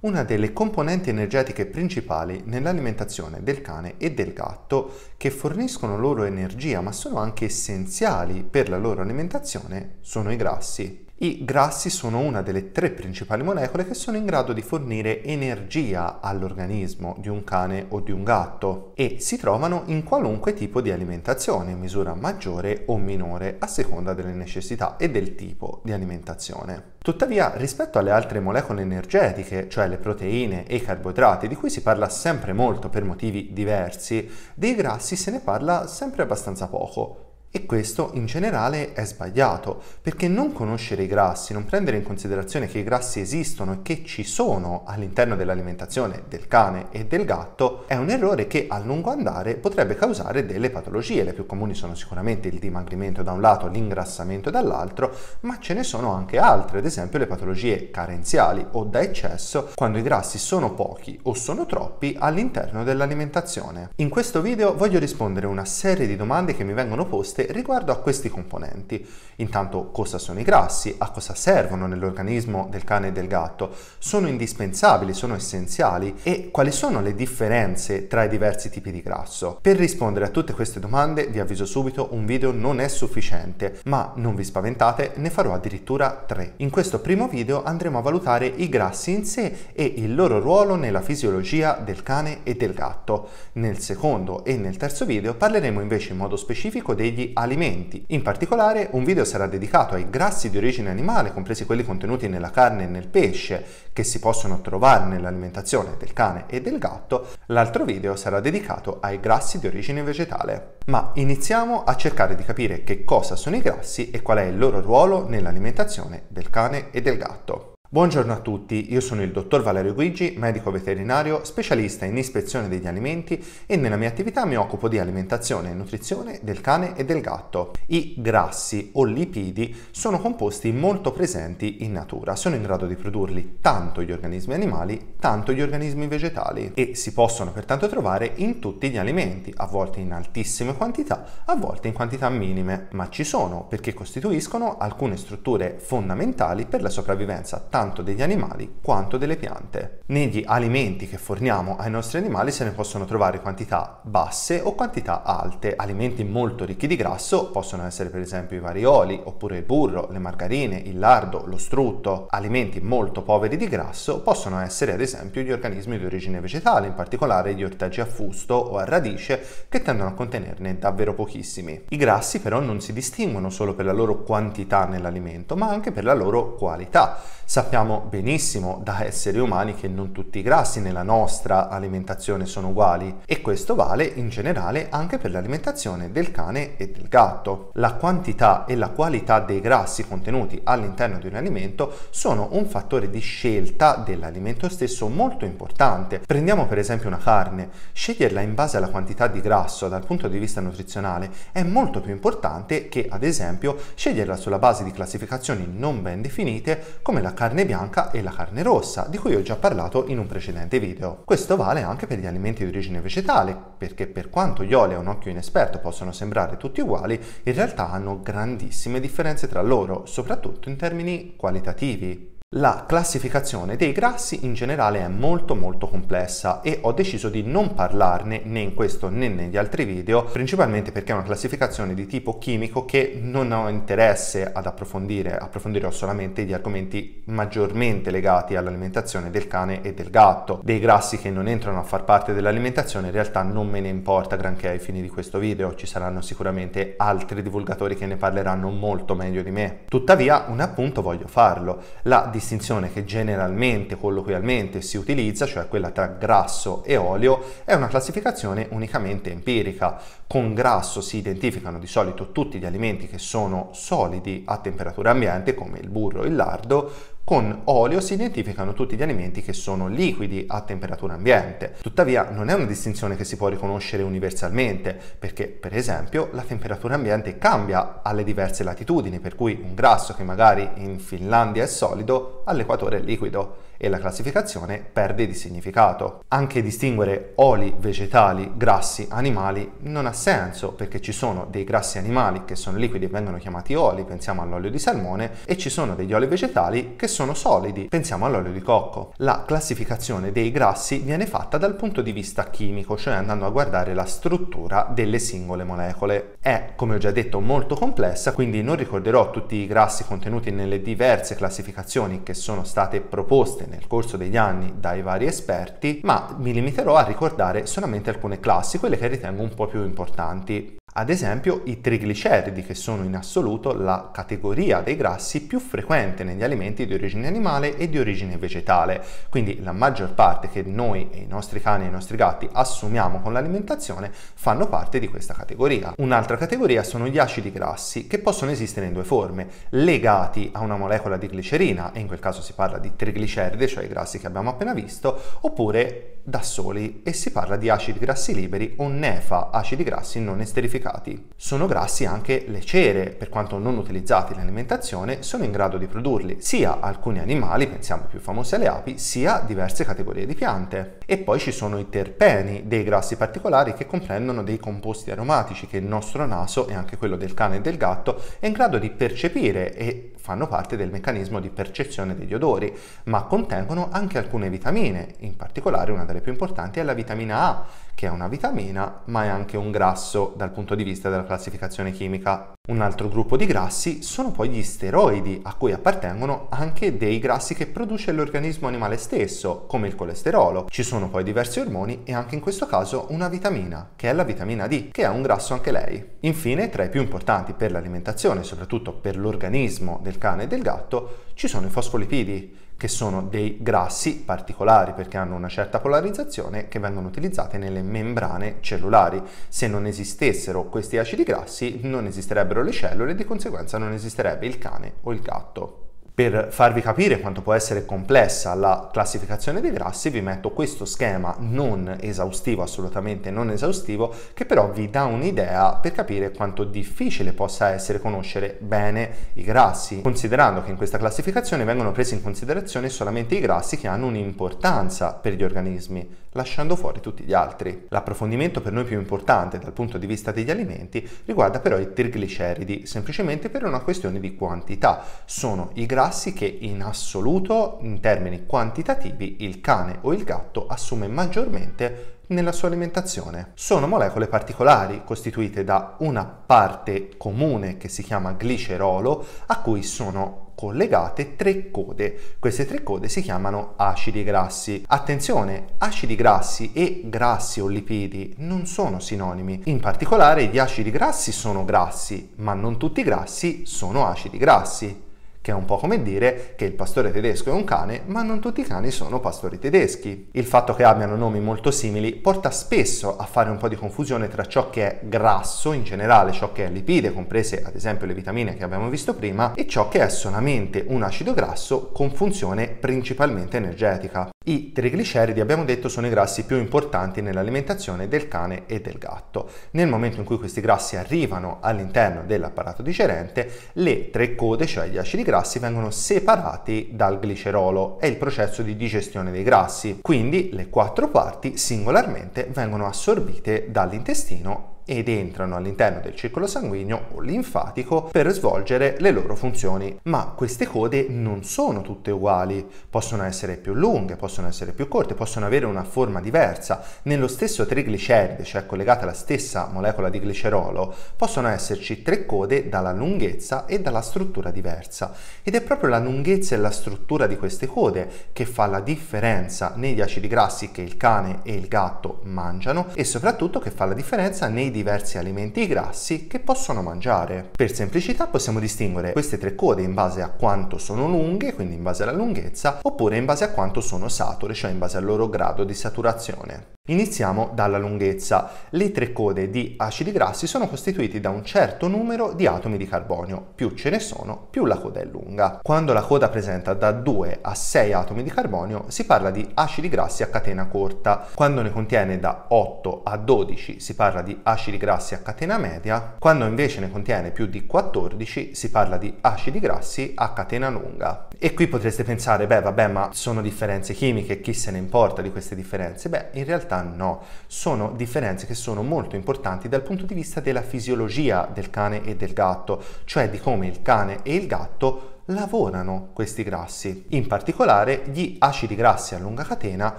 una delle componenti energetiche principali nell'alimentazione del cane e del gatto che forniscono loro energia ma sono anche essenziali per la loro alimentazione sono i grassi. I grassi sono una delle tre principali molecole che sono in grado di fornire energia all'organismo di un cane o di un gatto e si trovano in qualunque tipo di alimentazione, in misura maggiore o minore, a seconda delle necessità e del tipo di alimentazione. Tuttavia, rispetto alle altre molecole energetiche, cioè le proteine e i carboidrati, di cui si parla sempre molto per motivi diversi, dei grassi se ne parla sempre abbastanza poco, e questo in generale è sbagliato, perché non conoscere i grassi, non prendere in considerazione che i grassi esistono e che ci sono all'interno dell'alimentazione del cane e del gatto, è un errore che a lungo andare potrebbe causare delle patologie. Le più comuni sono sicuramente il dimagrimento da un lato, l'ingrassamento dall'altro, ma ce ne sono anche altre, ad esempio le patologie carenziali o da eccesso, quando i grassi sono pochi o sono troppi all'interno dell'alimentazione. In questo video voglio rispondere a una serie di domande che mi vengono poste richieste riguardo a questi componenti. Intanto cosa sono i grassi, a cosa servono nell'organismo del cane e del gatto, sono indispensabili, sono essenziali e quali sono le differenze tra i diversi tipi di grasso. Per rispondere a tutte queste domande vi avviso subito un video non è sufficiente, ma non vi spaventate, ne farò addirittura tre. In questo primo video andremo a valutare i grassi in sé e il loro ruolo nella fisiologia del cane e del gatto. Nel secondo e nel terzo video parleremo invece in modo specifico degli alimenti. In particolare un video sarà dedicato ai grassi di origine animale, compresi quelli contenuti nella carne e nel pesce, che si possono trovare nell'alimentazione del cane e del gatto. L'altro video sarà dedicato ai grassi di origine vegetale. Ma iniziamo a cercare di capire che cosa sono i grassi e qual è il loro ruolo nell'alimentazione del cane e del gatto. Buongiorno a tutti, io sono il dottor Valerio Guigi, medico veterinario, specialista in ispezione degli alimenti e nella mia attività mi occupo di alimentazione e nutrizione del cane e del gatto. I grassi o lipidi sono composti molto presenti in natura, sono in grado di produrli tanto gli organismi animali, tanto gli organismi vegetali e si possono pertanto trovare in tutti gli alimenti, a volte in altissime quantità, a volte in quantità minime, ma ci sono perché costituiscono alcune strutture fondamentali per la sopravvivenza degli animali quanto delle piante. Negli alimenti che forniamo ai nostri animali se ne possono trovare quantità basse o quantità alte. Alimenti molto ricchi di grasso possono essere per esempio i vari oli, oppure il burro, le margarine, il lardo, lo strutto. Alimenti molto poveri di grasso possono essere ad esempio gli organismi di origine vegetale, in particolare gli ortaggi a fusto o a radice che tendono a contenerne davvero pochissimi. I grassi però non si distinguono solo per la loro quantità nell'alimento, ma anche per la loro qualità. Sappiamo benissimo da esseri umani che non tutti i grassi nella nostra alimentazione sono uguali e questo vale in generale anche per l'alimentazione del cane e del gatto. La quantità e la qualità dei grassi contenuti all'interno di un alimento sono un fattore di scelta dell'alimento stesso molto importante. Prendiamo per esempio una carne, sceglierla in base alla quantità di grasso dal punto di vista nutrizionale è molto più importante che ad esempio sceglierla sulla base di classificazioni non ben definite come la carne bianca e la carne rossa, di cui ho già parlato in un precedente video. Questo vale anche per gli alimenti di origine vegetale, perché per quanto gli oli a un occhio inesperto possono sembrare tutti uguali, in realtà hanno grandissime differenze tra loro, soprattutto in termini qualitativi. La classificazione dei grassi in generale è molto molto complessa e ho deciso di non parlarne né in questo né negli altri video, principalmente perché è una classificazione di tipo chimico che non ho interesse ad approfondire, approfondirò solamente gli argomenti maggiormente legati all'alimentazione del cane e del gatto. Dei grassi che non entrano a far parte dell'alimentazione in realtà non me ne importa granché ai fini di questo video, ci saranno sicuramente altri divulgatori che ne parleranno molto meglio di me. Tuttavia un appunto voglio farlo, la distinzione che generalmente, colloquialmente si utilizza, cioè quella tra grasso e olio, è una classificazione unicamente empirica. Con grasso si identificano di solito tutti gli alimenti che sono solidi a temperatura ambiente, come il burro il lardo, con olio si identificano tutti gli alimenti che sono liquidi a temperatura ambiente. Tuttavia non è una distinzione che si può riconoscere universalmente, perché per esempio la temperatura ambiente cambia alle diverse latitudini, per cui un grasso che magari in Finlandia è solido, all'equatore liquido e la classificazione perde di significato. Anche distinguere oli vegetali, grassi, animali non ha senso perché ci sono dei grassi animali che sono liquidi e vengono chiamati oli, pensiamo all'olio di salmone, e ci sono degli oli vegetali che sono solidi, pensiamo all'olio di cocco. La classificazione dei grassi viene fatta dal punto di vista chimico, cioè andando a guardare la struttura delle singole molecole. È, come ho già detto, molto complessa, quindi non ricorderò tutti i grassi contenuti nelle diverse classificazioni che sono state proposte nel corso degli anni dai vari esperti, ma mi limiterò a ricordare solamente alcune classi, quelle che ritengo un po' più importanti. Ad esempio i trigliceridi, che sono in assoluto la categoria dei grassi più frequente negli alimenti di origine animale e di origine vegetale, quindi la maggior parte che noi e i nostri cani e i nostri gatti assumiamo con l'alimentazione fanno parte di questa categoria. Un'altra categoria sono gli acidi grassi, che possono esistere in due forme, legati a una molecola di glicerina, e in quel caso si parla di trigliceride, cioè i grassi che abbiamo appena visto, oppure da soli e si parla di acidi grassi liberi o nefa, acidi grassi non esterificati. Sono grassi anche le cere, per quanto non utilizzati in alimentazione, sono in grado di produrli sia alcuni animali, pensiamo più famosi alle api, sia diverse categorie di piante. E poi ci sono i terpeni, dei grassi particolari che comprendono dei composti aromatici che il nostro naso e anche quello del cane e del gatto è in grado di percepire e fanno parte del meccanismo di percezione degli odori, ma contengono anche alcune vitamine, in particolare una delle più importanti è la vitamina A, che è una vitamina ma è anche un grasso dal punto di vista della classificazione chimica. Un altro gruppo di grassi sono poi gli steroidi, a cui appartengono anche dei grassi che produce l'organismo animale stesso, come il colesterolo. Ci sono poi diversi ormoni e anche in questo caso una vitamina, che è la vitamina D, che è un grasso anche lei. Infine, tra i più importanti per l'alimentazione, soprattutto per l'organismo del cane e del gatto, ci sono i fosfolipidi, che sono dei grassi particolari perché hanno una certa polarizzazione che vengono utilizzati nelle membrane cellulari. Se non esistessero questi acidi grassi non esisterebbero le cellule e di conseguenza non esisterebbe il cane o il gatto. Per farvi capire quanto può essere complessa la classificazione dei grassi vi metto questo schema non esaustivo, assolutamente non esaustivo, che però vi dà un'idea per capire quanto difficile possa essere conoscere bene i grassi, considerando che in questa classificazione vengono presi in considerazione solamente i grassi che hanno un'importanza per gli organismi, lasciando fuori tutti gli altri. L'approfondimento per noi più importante dal punto di vista degli alimenti riguarda però i trigliceridi, semplicemente per una questione di quantità. Sono i grassi che in assoluto, in termini quantitativi, il cane o il gatto assume maggiormente nella sua alimentazione. Sono molecole particolari costituite da una parte comune che si chiama glicerolo a cui sono collegate tre code. Queste tre code si chiamano acidi grassi. Attenzione, acidi grassi e grassi o lipidi non sono sinonimi. In particolare gli acidi grassi sono grassi, ma non tutti i grassi sono acidi grassi che è un po' come dire che il pastore tedesco è un cane, ma non tutti i cani sono pastori tedeschi. Il fatto che abbiano nomi molto simili porta spesso a fare un po' di confusione tra ciò che è grasso in generale, ciò che è lipide, comprese ad esempio le vitamine che abbiamo visto prima, e ciò che è solamente un acido grasso con funzione principalmente energetica. I trigliceridi abbiamo detto sono i grassi più importanti nell'alimentazione del cane e del gatto. Nel momento in cui questi grassi arrivano all'interno dell'apparato digerente, le tre code, cioè gli acidi grassi, vengono separati dal glicerolo. È il processo di digestione dei grassi. Quindi le quattro parti singolarmente vengono assorbite dall'intestino ed entrano all'interno del circolo sanguigno o linfatico per svolgere le loro funzioni. Ma queste code non sono tutte uguali, possono essere più lunghe, possono essere più corte, possono avere una forma diversa. Nello stesso trigliceride, cioè collegata alla stessa molecola di glicerolo, possono esserci tre code dalla lunghezza e dalla struttura diversa. Ed è proprio la lunghezza e la struttura di queste code che fa la differenza negli acidi grassi che il cane e il gatto mangiano e soprattutto che fa la differenza nei diversi alimenti grassi che possono mangiare. Per semplicità possiamo distinguere queste tre code in base a quanto sono lunghe, quindi in base alla lunghezza, oppure in base a quanto sono sature, cioè in base al loro grado di saturazione. Iniziamo dalla lunghezza. Le tre code di acidi grassi sono costituiti da un certo numero di atomi di carbonio. Più ce ne sono, più la coda è lunga. Quando la coda presenta da 2 a 6 atomi di carbonio, si parla di acidi grassi a catena corta. Quando ne contiene da 8 a 12, si parla di acidi grassi a catena media. Quando invece ne contiene più di 14, si parla di acidi grassi a catena lunga. E qui potreste pensare, beh, vabbè, ma sono differenze chimiche, chi se ne importa di queste differenze? Beh, in realtà no, sono differenze che sono molto importanti dal punto di vista della fisiologia del cane e del gatto, cioè di come il cane e il gatto lavorano questi grassi. In particolare gli acidi grassi a lunga catena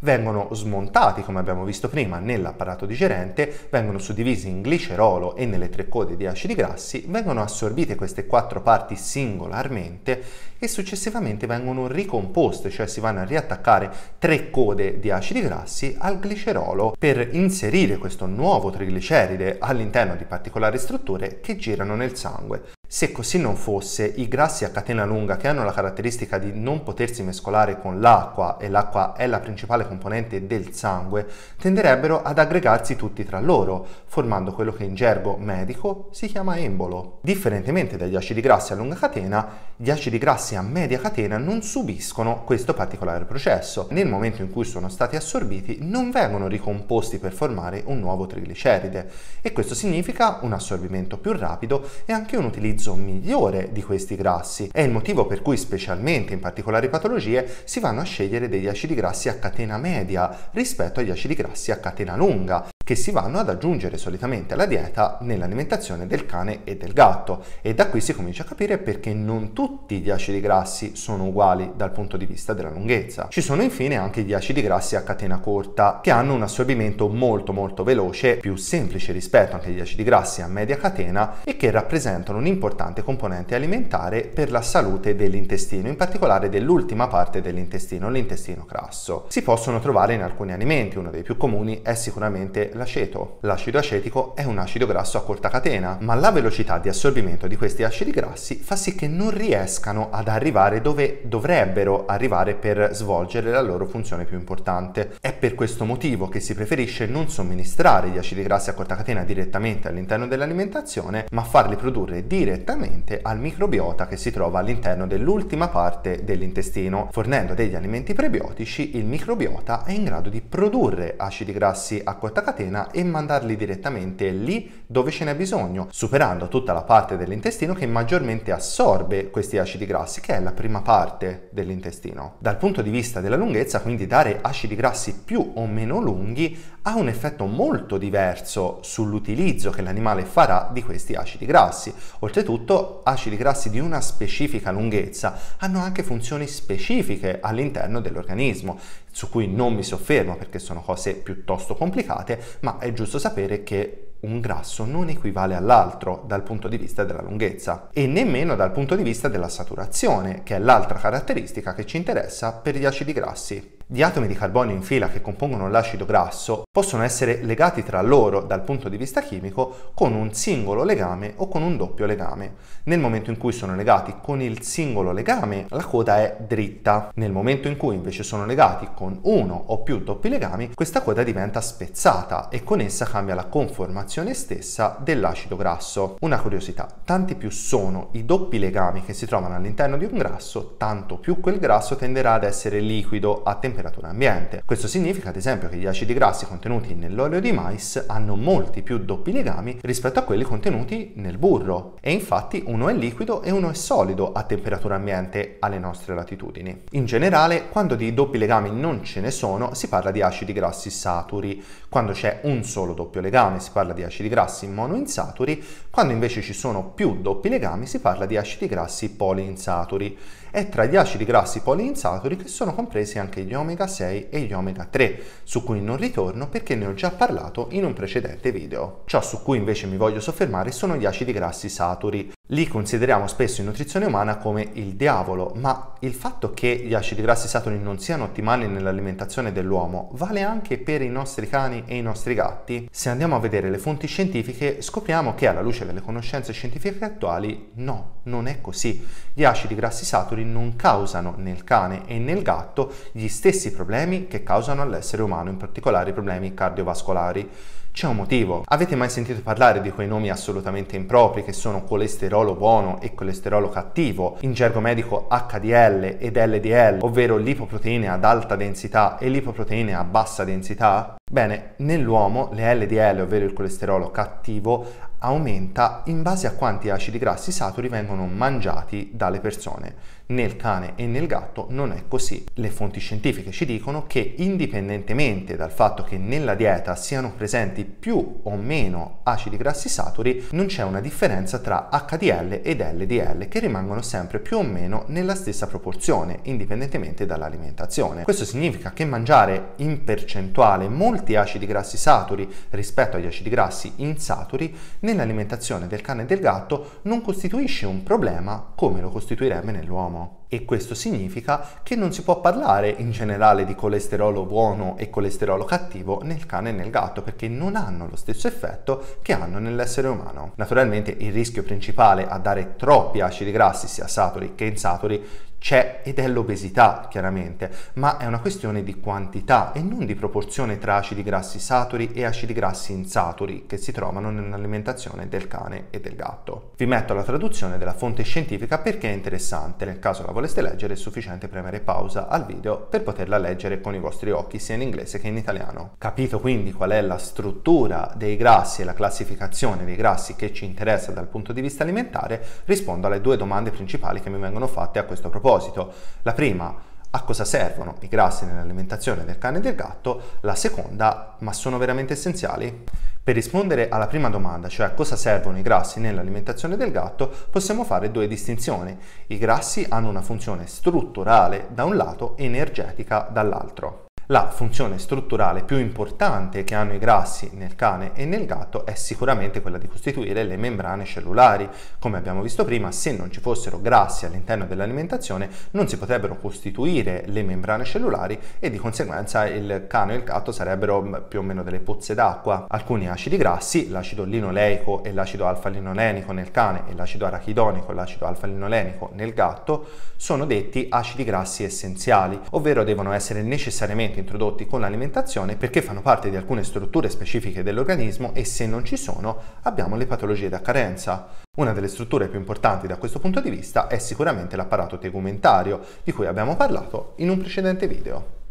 vengono smontati, come abbiamo visto prima, nell'apparato digerente, vengono suddivisi in glicerolo e nelle tre code di acidi grassi, vengono assorbite queste quattro parti singolarmente e successivamente vengono ricomposte, cioè si vanno a riattaccare tre code di acidi grassi al glicerolo per inserire questo nuovo trigliceride all'interno di particolari strutture che girano nel sangue. Se così non fosse, i grassi a catena lunga che hanno la caratteristica di non potersi mescolare con l'acqua e l'acqua è la principale componente del sangue, tenderebbero ad aggregarsi tutti tra loro, formando quello che in gergo medico si chiama embolo. Differentemente dagli acidi grassi a lunga catena, gli acidi grassi a media catena non subiscono questo particolare processo. Nel momento in cui sono stati assorbiti non vengono ricomposti per formare un nuovo trigliceride e questo significa un assorbimento più rapido e anche un utilizzo utilizzo migliore di questi grassi. È il motivo per cui specialmente in particolari patologie si vanno a scegliere degli acidi grassi a catena media rispetto agli acidi grassi a catena lunga che si vanno ad aggiungere solitamente alla dieta nell'alimentazione del cane e del gatto e da qui si comincia a capire perché non tutti gli acidi grassi sono uguali dal punto di vista della lunghezza. Ci sono infine anche gli acidi grassi a catena corta che hanno un assorbimento molto molto veloce, più semplice rispetto anche agli acidi grassi a media catena e che rappresentano un'importante componente alimentare per la salute dell'intestino, in particolare dell'ultima parte dell'intestino, l'intestino grasso. Si possono trovare in alcuni alimenti, uno dei più comuni è sicuramente l'aceto. L'acido acetico è un acido grasso a corta catena, ma la velocità di assorbimento di questi acidi grassi fa sì che non riescano ad arrivare dove dovrebbero arrivare per svolgere la loro funzione più importante. È per questo motivo che si preferisce non somministrare gli acidi grassi a corta catena direttamente all'interno dell'alimentazione, ma farli produrre direttamente al microbiota che si trova all'interno dell'ultima parte dell'intestino. Fornendo degli alimenti prebiotici, il microbiota è in grado di produrre acidi grassi a corta catena catena e mandarli direttamente lì dove ce n'è bisogno, superando tutta la parte dell'intestino che maggiormente assorbe questi acidi grassi, che è la prima parte dell'intestino. Dal punto di vista della lunghezza, quindi dare acidi grassi più o meno lunghi ha un effetto molto diverso sull'utilizzo che l'animale farà di questi acidi grassi. Oltretutto, acidi grassi di una specifica lunghezza hanno anche funzioni specifiche all'interno dell'organismo su cui non mi soffermo perché sono cose piuttosto complicate, ma è giusto sapere che un grasso non equivale all'altro dal punto di vista della lunghezza e nemmeno dal punto di vista della saturazione, che è l'altra caratteristica che ci interessa per gli acidi grassi. Gli atomi di carbonio in fila che compongono l'acido grasso possono essere legati tra loro dal punto di vista chimico con un singolo legame o con un doppio legame. Nel momento in cui sono legati con il singolo legame, la coda è dritta. Nel momento in cui invece sono legati con uno o più doppi legami, questa coda diventa spezzata e con essa cambia la conformazione stessa dell'acido grasso. Una curiosità, tanti più sono i doppi legami che si trovano all'interno di un grasso, tanto più quel grasso tenderà ad essere liquido a temperatura temperatura ambiente. Questo significa ad esempio che gli acidi grassi contenuti nell'olio di mais hanno molti più doppi legami rispetto a quelli contenuti nel burro e infatti uno è liquido e uno è solido a temperatura ambiente alle nostre latitudini. In generale, quando di doppi legami non ce ne sono, si parla di acidi grassi saturi. Quando c'è un solo doppio legame si parla di acidi grassi monoinsaturi, quando invece ci sono più doppi legami si parla di acidi grassi poliinsaturi. È tra gli acidi grassi poliinsaturi che sono compresi anche gli omega 6 e gli omega 3, su cui non ritorno perché ne ho già parlato in un precedente video. Ciò su cui invece mi voglio soffermare sono gli acidi grassi saturi. Li consideriamo spesso in nutrizione umana come il diavolo, ma il fatto che gli acidi grassi saturi non siano ottimali nell'alimentazione dell'uomo vale anche per i nostri cani e i nostri gatti? Se andiamo a vedere le fonti scientifiche scopriamo che alla luce delle conoscenze scientifiche attuali no, non è così. Gli acidi grassi saturi non causano nel cane e nel gatto gli stessi problemi che causano all'essere umano, in particolare i problemi cardiovascolari. C'è un motivo. Avete mai sentito parlare di quei nomi assolutamente impropri che sono colesterolo buono e colesterolo cattivo, in gergo medico HDL ed LDL, ovvero lipoproteine ad alta densità e lipoproteine a bassa densità? Bene, nell'uomo le LDL, ovvero il colesterolo cattivo, aumenta in base a quanti acidi grassi saturi vengono mangiati dalle persone. Nel cane e nel gatto non è così. Le fonti scientifiche ci dicono che indipendentemente dal fatto che nella dieta siano presenti più o meno acidi grassi saturi, non c'è una differenza tra HDL ed LDL che rimangono sempre più o meno nella stessa proporzione, indipendentemente dall'alimentazione. Questo significa che mangiare in percentuale molti acidi grassi saturi rispetto agli acidi grassi insaturi nell'alimentazione del cane e del gatto non costituisce un problema come lo costituirebbe nell'uomo. E questo significa che non si può parlare in generale di colesterolo buono e colesterolo cattivo nel cane e nel gatto perché non hanno lo stesso effetto che hanno nell'essere umano. Naturalmente il rischio principale a dare troppi acidi grassi sia saturi che insaturi c'è ed è l'obesità chiaramente, ma è una questione di quantità e non di proporzione tra acidi grassi saturi e acidi grassi insaturi che si trovano nell'alimentazione del cane e del gatto. Vi metto la traduzione della fonte scientifica perché è interessante, nel caso la voleste leggere è sufficiente premere pausa al video per poterla leggere con i vostri occhi sia in inglese che in italiano. Capito quindi qual è la struttura dei grassi e la classificazione dei grassi che ci interessa dal punto di vista alimentare, rispondo alle due domande principali che mi vengono fatte a questo proposito proposito. La prima, a cosa servono i grassi nell'alimentazione del cane e del gatto? La seconda, ma sono veramente essenziali? Per rispondere alla prima domanda, cioè a cosa servono i grassi nell'alimentazione del gatto, possiamo fare due distinzioni. I grassi hanno una funzione strutturale da un lato e energetica dall'altro. La funzione strutturale più importante che hanno i grassi nel cane e nel gatto è sicuramente quella di costituire le membrane cellulari. Come abbiamo visto prima, se non ci fossero grassi all'interno dell'alimentazione non si potrebbero costituire le membrane cellulari e di conseguenza il cane e il gatto sarebbero mm, più o meno delle pozze d'acqua. Alcuni acidi grassi, l'acido linoleico e l'acido alfa-linolenico nel cane e l'acido arachidonico e l'acido alfa-linolenico nel gatto, sono detti acidi grassi essenziali, ovvero devono essere necessariamente nutrienti introdotti con l'alimentazione perché fanno parte di alcune strutture specifiche dell'organismo e se non ci sono abbiamo le patologie da carenza. Una delle strutture più importanti da questo punto di vista è sicuramente l'apparato tegumentario, di cui abbiamo parlato in un precedente video.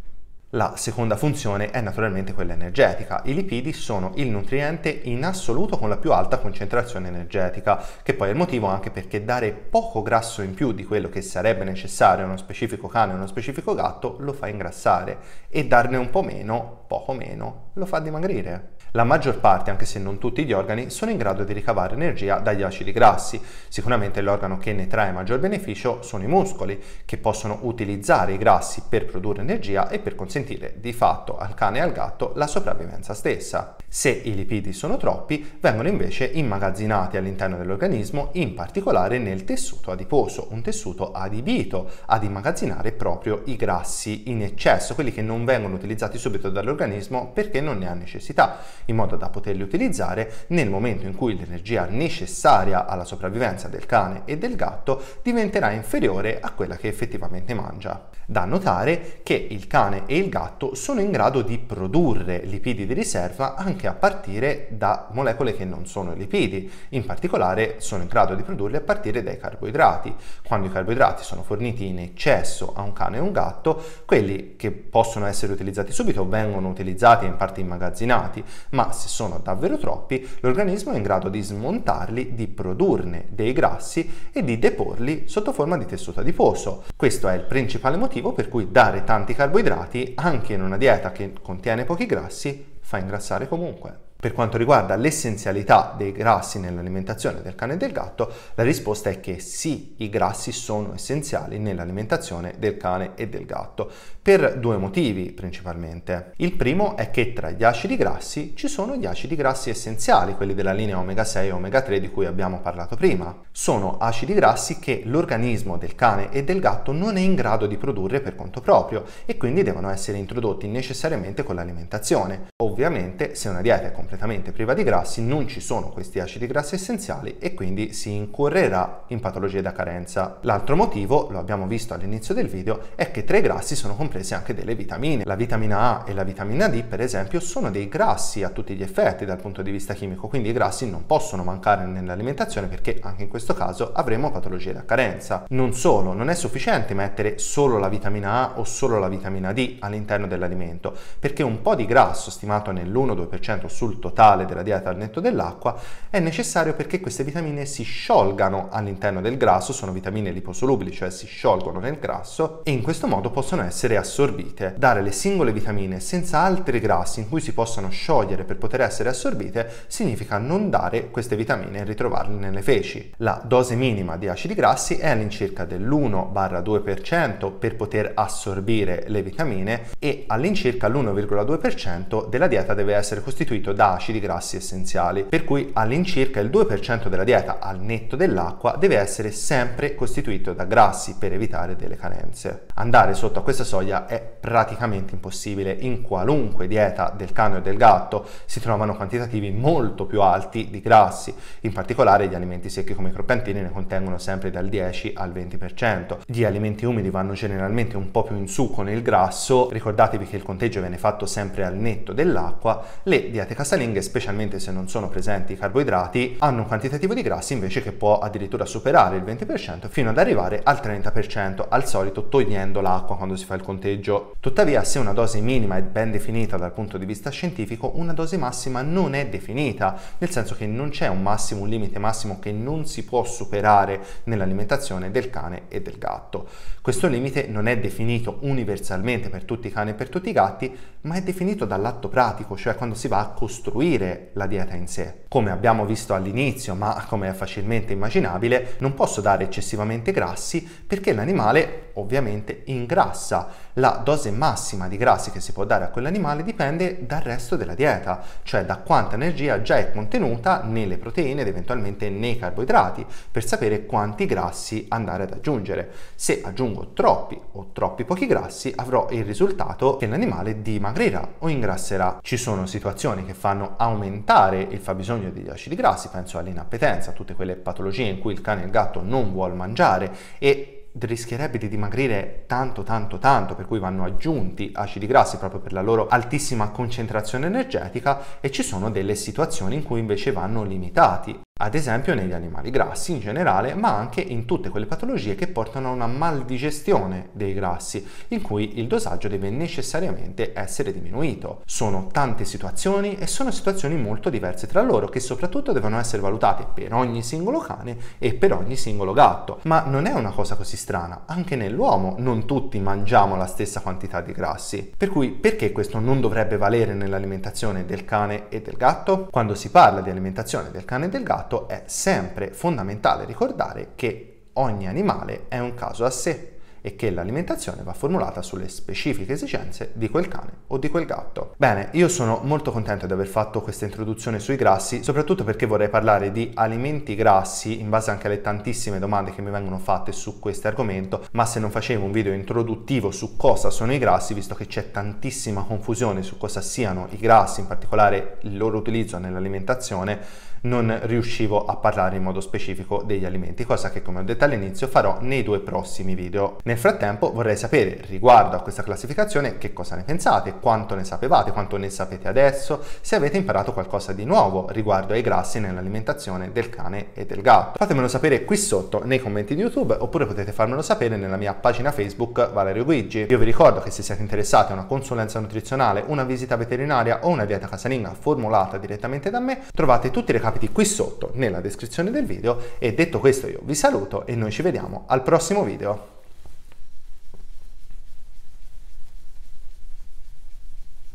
La seconda funzione è naturalmente quella energetica. I lipidi sono il nutriente in assoluto con la più alta concentrazione energetica, che poi è il motivo anche perché dare poco grasso in più di quello che sarebbe necessario a uno specifico cane o uno specifico gatto lo fa ingrassare e darne un po' meno, poco meno, lo fa dimagrire. La maggior parte, anche se non tutti gli organi, sono in grado di ricavare energia dagli acidi grassi. Sicuramente l'organo che ne trae maggior beneficio sono i muscoli, che possono utilizzare i grassi per produrre energia e per consentire di fatto al cane e al gatto la sopravvivenza stessa. Se i lipidi sono troppi, vengono invece immagazzinati all'interno dell'organismo, in particolare nel tessuto adiposo, un tessuto adibito ad immagazzinare proprio i grassi in eccesso, quelli che non vengono utilizzati subito dall'organismo perché non ne ha necessità in modo da poterli utilizzare nel momento in cui l'energia necessaria alla sopravvivenza del cane e del gatto diventerà inferiore a quella che effettivamente mangia. Da notare che il cane e il gatto sono in grado di produrre lipidi di riserva anche a partire da molecole che non sono lipidi, in particolare sono in grado di produrli a partire dai carboidrati. Quando i carboidrati sono forniti in eccesso a un cane e un gatto, quelli che possono essere utilizzati subito vengono utilizzati e in parte immagazzinati, ma se sono davvero troppi, l'organismo è in grado di smontarli, di produrne dei grassi e di deporli sotto forma di tessuto adiposo. Questo è il principale motivo per cui dare tanti carboidrati anche in una dieta che contiene pochi grassi fa ingrassare comunque. Per quanto riguarda l'essenzialità dei grassi nell'alimentazione del cane e del gatto, la risposta è che sì, i grassi sono essenziali nell'alimentazione del cane e del gatto, per due motivi principalmente. Il primo è che tra gli acidi grassi ci sono gli acidi grassi essenziali, quelli della linea omega 6 e omega 3 di cui abbiamo parlato prima. Sono acidi grassi che l'organismo del cane e del gatto non è in grado di produrre per conto proprio e quindi devono essere introdotti necessariamente con l'alimentazione. Ovviamente se una dieta è completamente priva di grassi non ci sono questi acidi grassi essenziali e quindi si incorrerà in patologie da carenza. L'altro motivo, lo abbiamo visto all'inizio del video, è che tra i grassi sono comprese anche delle vitamine. La vitamina A e la vitamina D, per esempio, sono dei grassi a tutti gli effetti dal punto di vista chimico, quindi i grassi non possono mancare nell'alimentazione perché anche in questo caso avremo patologie da carenza. Non solo, non è sufficiente mettere solo la vitamina A o solo la vitamina D all'interno dell'alimento, perché un po' di grasso stimato nell'1-2% sul totale della dieta al netto dell'acqua è necessario perché queste vitamine si sciolgano all'interno del grasso, sono vitamine liposolubili, cioè si sciolgono nel grasso e in questo modo possono essere assorbite. Dare le singole vitamine senza altri grassi in cui si possono sciogliere per poter essere assorbite significa non dare queste vitamine e ritrovarle nelle feci. La dose minima di acidi grassi è all'incirca dell'1-2% per poter assorbire le vitamine e all'incirca l'1,2% della dieta deve essere costituito da acidi grassi essenziali, per cui all'incirca il 2% della dieta al netto dell'acqua deve essere sempre costituito da grassi per evitare delle carenze. Andare sotto a questa soglia è praticamente impossibile. In qualunque dieta del cane o del gatto si trovano quantitativi molto più alti di grassi, in particolare gli alimenti secchi come i croccantini ne contengono sempre dal 10 al 20%. Gli alimenti umidi vanno generalmente un po' più in su con il grasso, ricordatevi che il conteggio viene fatto sempre al netto dell'acqua, le diete casalinghe, specialmente se non sono presenti i carboidrati, hanno un quantitativo di grassi invece che può addirittura superare il 20% fino ad arrivare al 30%, al solito togliendo l'acqua quando si fa il conteggio conteggio. Tuttavia, se una dose minima è ben definita dal punto di vista scientifico, una dose massima non è definita, nel senso che non c'è un massimo, un limite massimo che non si può superare nell'alimentazione del cane e del gatto. Questo limite non è definito universalmente per tutti i cani e per tutti i gatti, ma è definito dall'atto pratico, cioè quando si va a costruire la dieta in sé. Come abbiamo visto all'inizio, ma come è facilmente immaginabile, non posso dare eccessivamente grassi perché l'animale ovviamente ingrassa la dose massima di grassi che si può dare a quell'animale dipende dal resto della dieta, cioè da quanta energia già è contenuta nelle proteine ed eventualmente nei carboidrati, per sapere quanti grassi andare ad aggiungere. Se aggiungo troppi o troppi pochi grassi avrò il risultato che l'animale dimagrirà o ingrasserà. Ci sono situazioni che fanno aumentare il fabbisogno degli acidi grassi, penso all'inappetenza, tutte quelle patologie in cui il cane e il gatto non vuol mangiare e rischierebbe di dimagrire tanto tanto tanto per cui vanno aggiunti acidi grassi proprio per la loro altissima concentrazione energetica e ci sono delle situazioni in cui invece vanno limitati ad esempio negli animali grassi in generale, ma anche in tutte quelle patologie che portano a una maldigestione dei grassi, in cui il dosaggio deve necessariamente essere diminuito. Sono tante situazioni e sono situazioni molto diverse tra loro che soprattutto devono essere valutate per ogni singolo cane e per ogni singolo gatto. Ma non è una cosa così strana, anche nell'uomo non tutti mangiamo la stessa quantità di grassi. Per cui perché questo non dovrebbe valere nell'alimentazione del cane e del gatto? Quando si parla di alimentazione del cane e del gatto fatto è sempre fondamentale ricordare che ogni animale è un caso a sé e che l'alimentazione va formulata sulle specifiche esigenze di quel cane o di quel gatto. Bene, io sono molto contento di aver fatto questa introduzione sui grassi, soprattutto perché vorrei parlare di alimenti grassi in base anche alle tantissime domande che mi vengono fatte su questo argomento, ma se non facevo un video introduttivo su cosa sono i grassi, visto che c'è tantissima confusione su cosa siano i grassi, in particolare il loro utilizzo nell'alimentazione, non riuscivo a parlare in modo specifico degli alimenti, cosa che come ho detto all'inizio farò nei due prossimi video. Nel frattempo vorrei sapere riguardo a questa classificazione che cosa ne pensate, quanto ne sapevate, quanto ne sapete adesso, se avete imparato qualcosa di nuovo riguardo ai grassi nell'alimentazione del cane e del gatto. Fatemelo sapere qui sotto nei commenti di YouTube oppure potete farmelo sapere nella mia pagina Facebook Valerio Guigi. Io vi ricordo che se siete interessati a una consulenza nutrizionale, una visita veterinaria o una dieta casalinga formulata direttamente da me, trovate tutti i recapiti capiti qui sotto nella descrizione del video e detto questo io vi saluto e noi ci vediamo al prossimo video.